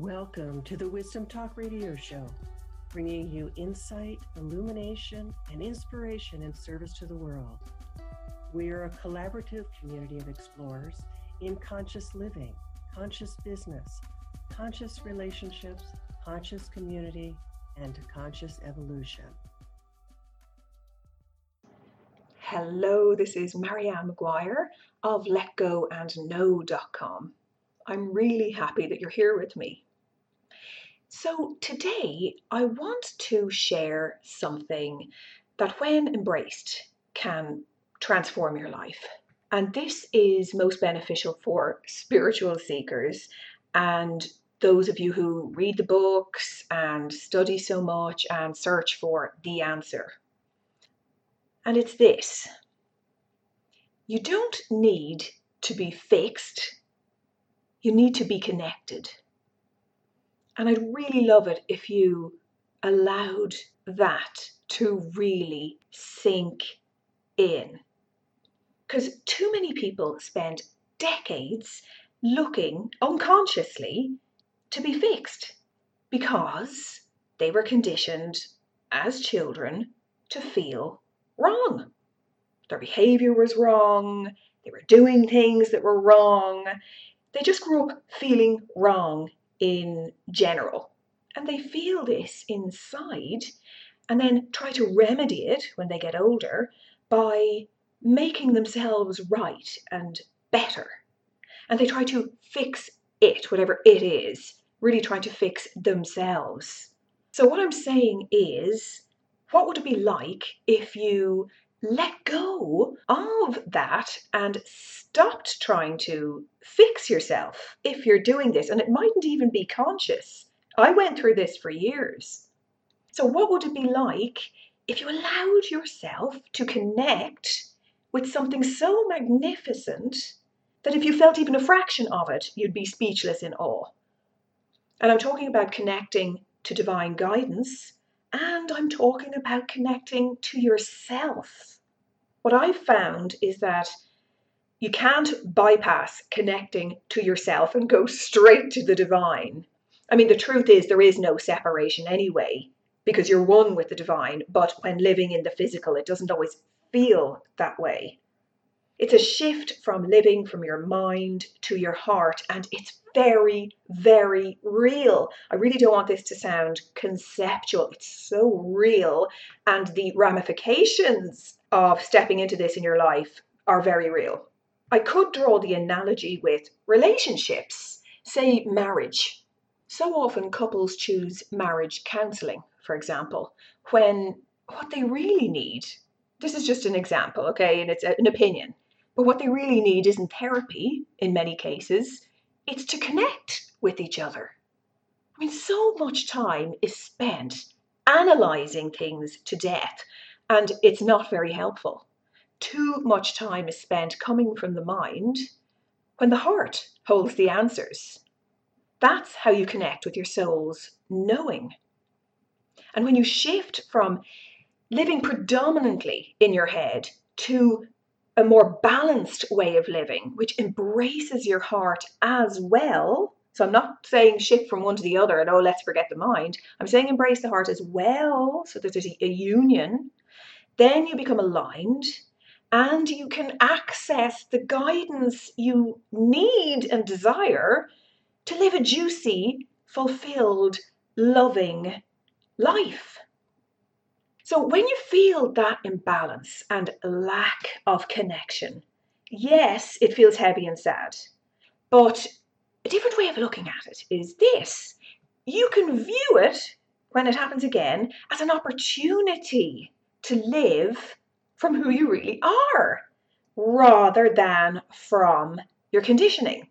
Welcome to the Wisdom Talk Radio Show, bringing you insight, illumination, and inspiration in service to the world. We are a collaborative community of explorers in conscious living, conscious business, conscious relationships, conscious community, and conscious evolution. Hello, this is Marianne McGuire of letgoandknow.com. I'm really happy that you're here with me. So, today I want to share something that, when embraced, can transform your life. And this is most beneficial for spiritual seekers and those of you who read the books and study so much and search for the answer. And it's this you don't need to be fixed, you need to be connected. And I'd really love it if you allowed that to really sink in. Because too many people spend decades looking unconsciously to be fixed because they were conditioned as children to feel wrong. Their behavior was wrong, they were doing things that were wrong. They just grew up feeling wrong in general. And they feel this inside and then try to remedy it when they get older by making themselves right and better. And they try to fix it, whatever it is, really trying to fix themselves. So, what I'm saying is, what would it be like if you let go of that and stopped trying to fix yourself if you're doing this? And it mightn't even be conscious. I went through this for years. So, what would it be like if you allowed yourself to connect with something so magnificent that if you felt even a fraction of it, you'd be speechless in awe? And I'm talking about connecting to divine guidance, and I'm talking about connecting to yourself. What I've found is that you can't bypass connecting to yourself and go straight to the divine. I mean, the truth is, there is no separation anyway, because you're one with the divine, but when living in the physical, it doesn't always feel that way. It's a shift from living from your mind to your heart, and it's very, very real. I really don't want this to sound conceptual. It's so real, and the ramifications of stepping into this in your life are very real. I could draw the analogy with relationships, say marriage. So often couples choose marriage counseling, for example, when what they really need, this is just an example, okay, and it's an opinion but what they really need isn't therapy in many cases, it's to connect with each other. I mean, so much time is spent analyzing things to death, and it's not very helpful. Too much time is spent coming from the mind when the heart holds the answers. That's how you connect with your soul's knowing. And when you shift from living predominantly in your head to a more balanced way of living, which embraces your heart as well. So I'm not saying shift from one to the other and oh, let's forget the mind. I'm saying embrace the heart as well. So that there's a, a union. Then you become aligned and you can access the guidance you need and desire to live a juicy, fulfilled, loving life. So when you feel that imbalance and lack of connection, yes, it feels heavy and sad. But a different way of looking at it is this you can view it when it happens again as an opportunity to live from who you really are rather than from your conditioning.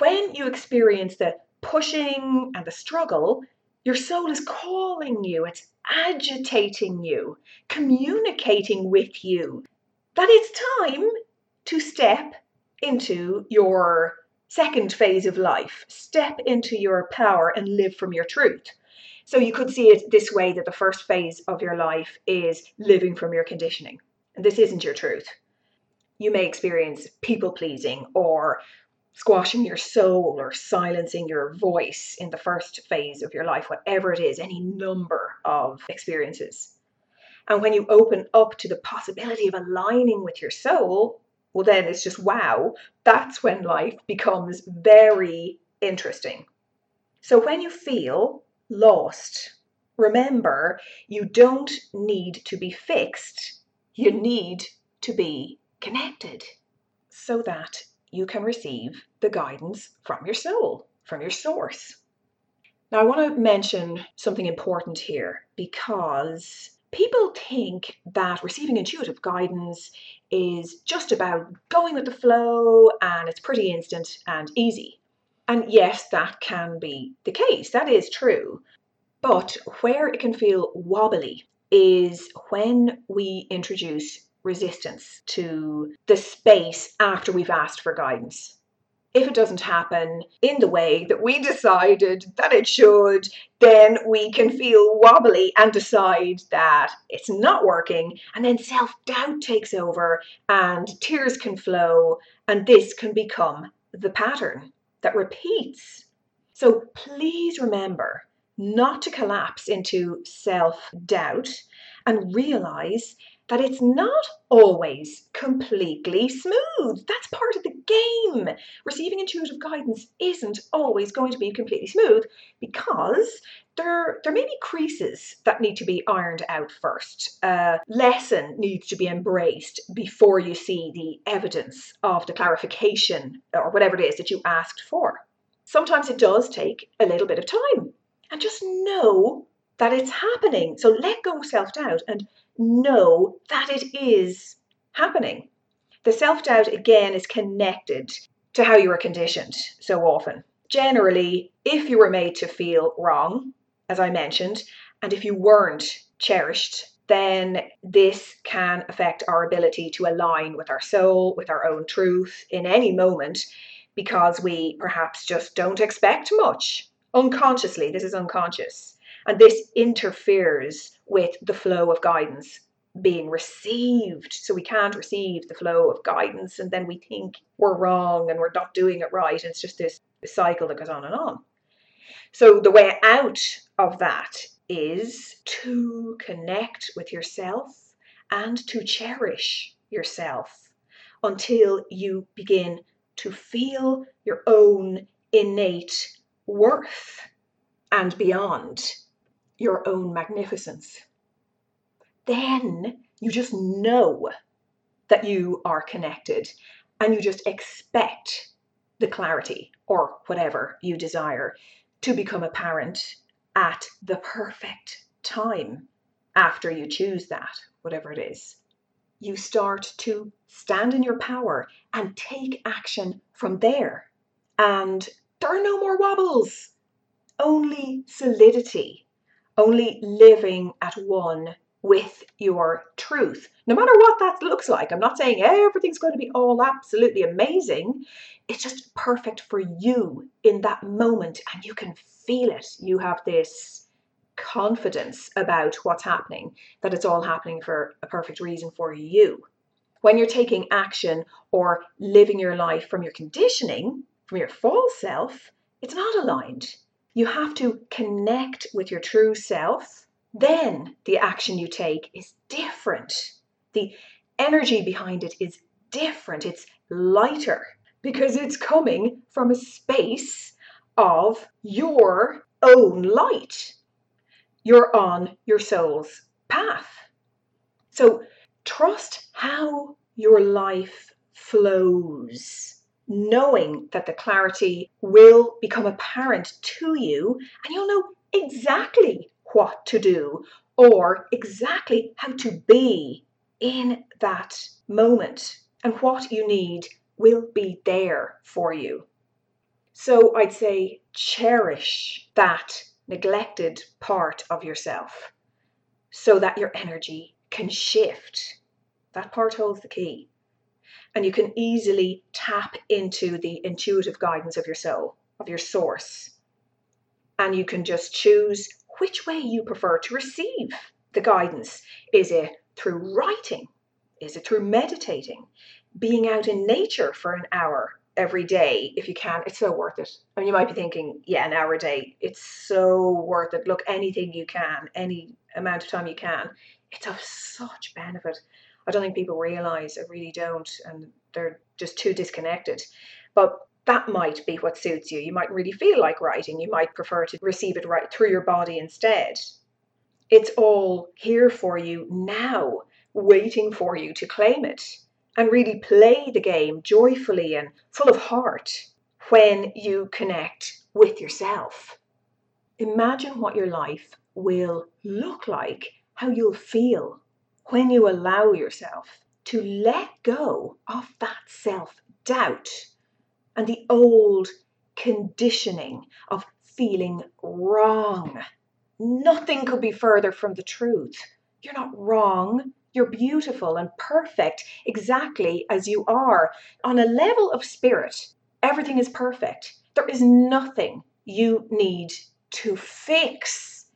When you experience the pushing and the struggle, your soul is calling you, it's agitating you, communicating with you that it's time to step into your second phase of life, step into your power and live from your truth. So you could see it this way that the first phase of your life is living from your conditioning. And this isn't your truth. You may experience people pleasing or squashing your soul or silencing your voice in the first phase of your life, whatever it is, any number of experiences. And when you open up to the possibility of aligning with your soul, well, then it's just wow. That's when life becomes very interesting. So when you feel lost, remember you don't need to be fixed, you need to be connected so that you can receive the guidance from your soul, from your source. Now, I want to mention something important here because people think that receiving intuitive guidance is just about going with the flow and it's pretty instant and easy. And yes, that can be the case, that is true. But where it can feel wobbly is when we introduce resistance to the space after we've asked for guidance. If it doesn't happen in the way that we decided that it should, then we can feel wobbly and decide that it's not working, and then self doubt takes over and tears can flow, and this can become the pattern that repeats. So please remember not to collapse into self doubt and realize that it's not always completely smooth. That's part of the game. Receiving intuitive guidance isn't always going to be completely smooth because there, there may be creases that need to be ironed out first. A lesson needs to be embraced before you see the evidence of the clarification or whatever it is that you asked for. Sometimes it does take a little bit of time. And just know that it's happening. So let go self doubt and know that it is happening. The self doubt, again, is connected to how you were conditioned so often. Generally, if you were made to feel wrong, as I mentioned, and if you weren't cherished, then this can affect our ability to align with our soul, with our own truth in any moment, because we perhaps just don't expect much. Unconsciously, this is unconscious. And this interferes with the flow of guidance being received. So we can't receive the flow of guidance, and then we think we're wrong and we're not doing it right. And it's just this cycle that goes on and on. So the way out of that is to connect with yourself and to cherish yourself until you begin to feel your own innate worth and beyond your own magnificence. Then you just know that you are connected and you just expect the clarity or whatever you desire to become apparent at the perfect time after you choose that, whatever it is. You start to stand in your power and take action from there. And there are no more wobbles, only solidity only living at one with your truth, no matter what that looks like. I'm not saying everything's going to be all absolutely amazing. It's just perfect for you in that moment, and you can feel it. You have this confidence about what's happening, that it's all happening for a perfect reason for you. When you're taking action or living your life from your conditioning, from your false self, it's not aligned. You have to connect with your true self. Then the action you take is different. The energy behind it is different. It's lighter because it's coming from a space of your own light. You're on your soul's path. So trust how your life flows knowing that the clarity will become apparent to you and you'll know exactly what to do or exactly how to be in that moment. And what you need will be there for you. So I'd say cherish that neglected part of yourself so that your energy can shift. That part holds the key and you can easily tap into the intuitive guidance of your soul, of your source. And you can just choose which way you prefer to receive the guidance. Is it through writing? Is it through meditating? Being out in nature for an hour every day if you can. It's so worth it. I mean, you might be thinking, yeah, an hour a day. It's so worth it. Look, anything you can, any amount of time you can, it's of such benefit. I don't think people realize. I really don't, and they're just too disconnected. But that might be what suits you. You might really feel like writing. You might prefer to receive it right through your body instead. It's all here for you now, waiting for you to claim it and really play the game joyfully and full of heart when you connect with yourself. Imagine what your life will look like, how you'll feel when you allow yourself to let go of that self doubt and the old conditioning of feeling wrong. Nothing could be further from the truth. You're not wrong. You're beautiful and perfect exactly as you are. On a level of spirit, everything is perfect. There is nothing you need to fix.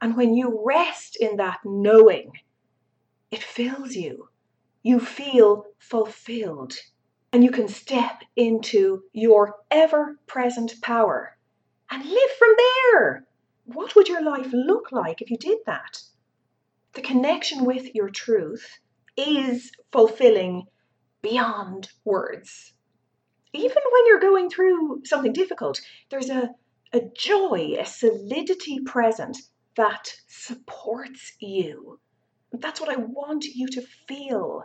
And when you rest in that knowing, it fills you. You feel fulfilled. And you can step into your ever present power and live from there. What would your life look like if you did that? the connection with your truth is fulfilling beyond words. Even when you're going through something difficult, there's a, a joy, a solidity present that supports you. That's what I want you to feel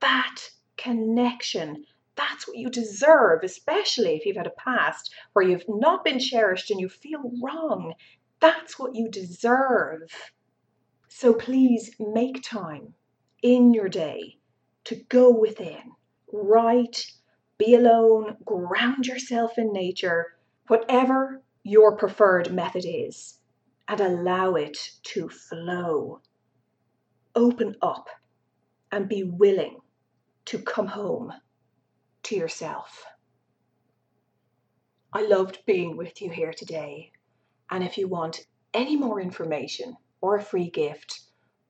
that connection. That's what you deserve, especially if you've had a past where you've not been cherished and you feel wrong. That's what you deserve. So please make time in your day to go within, write, be alone, ground yourself in nature, whatever your preferred method is, and allow it to flow. Open up and be willing to come home to yourself. I loved being with you here today. And if you want any more information, or a free gift,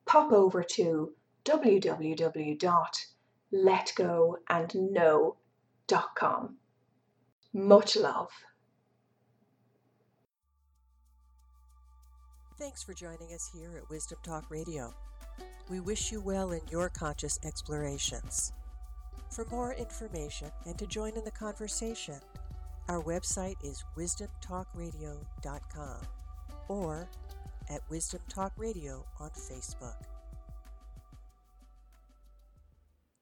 pop over to www.letgoandknow.com. Much love. Thanks for joining us here at Wisdom Talk Radio. We wish you well in your conscious explorations. For more information and to join in the conversation, our website is wisdomtalkradio.com or at Wisdom Talk Radio on Facebook.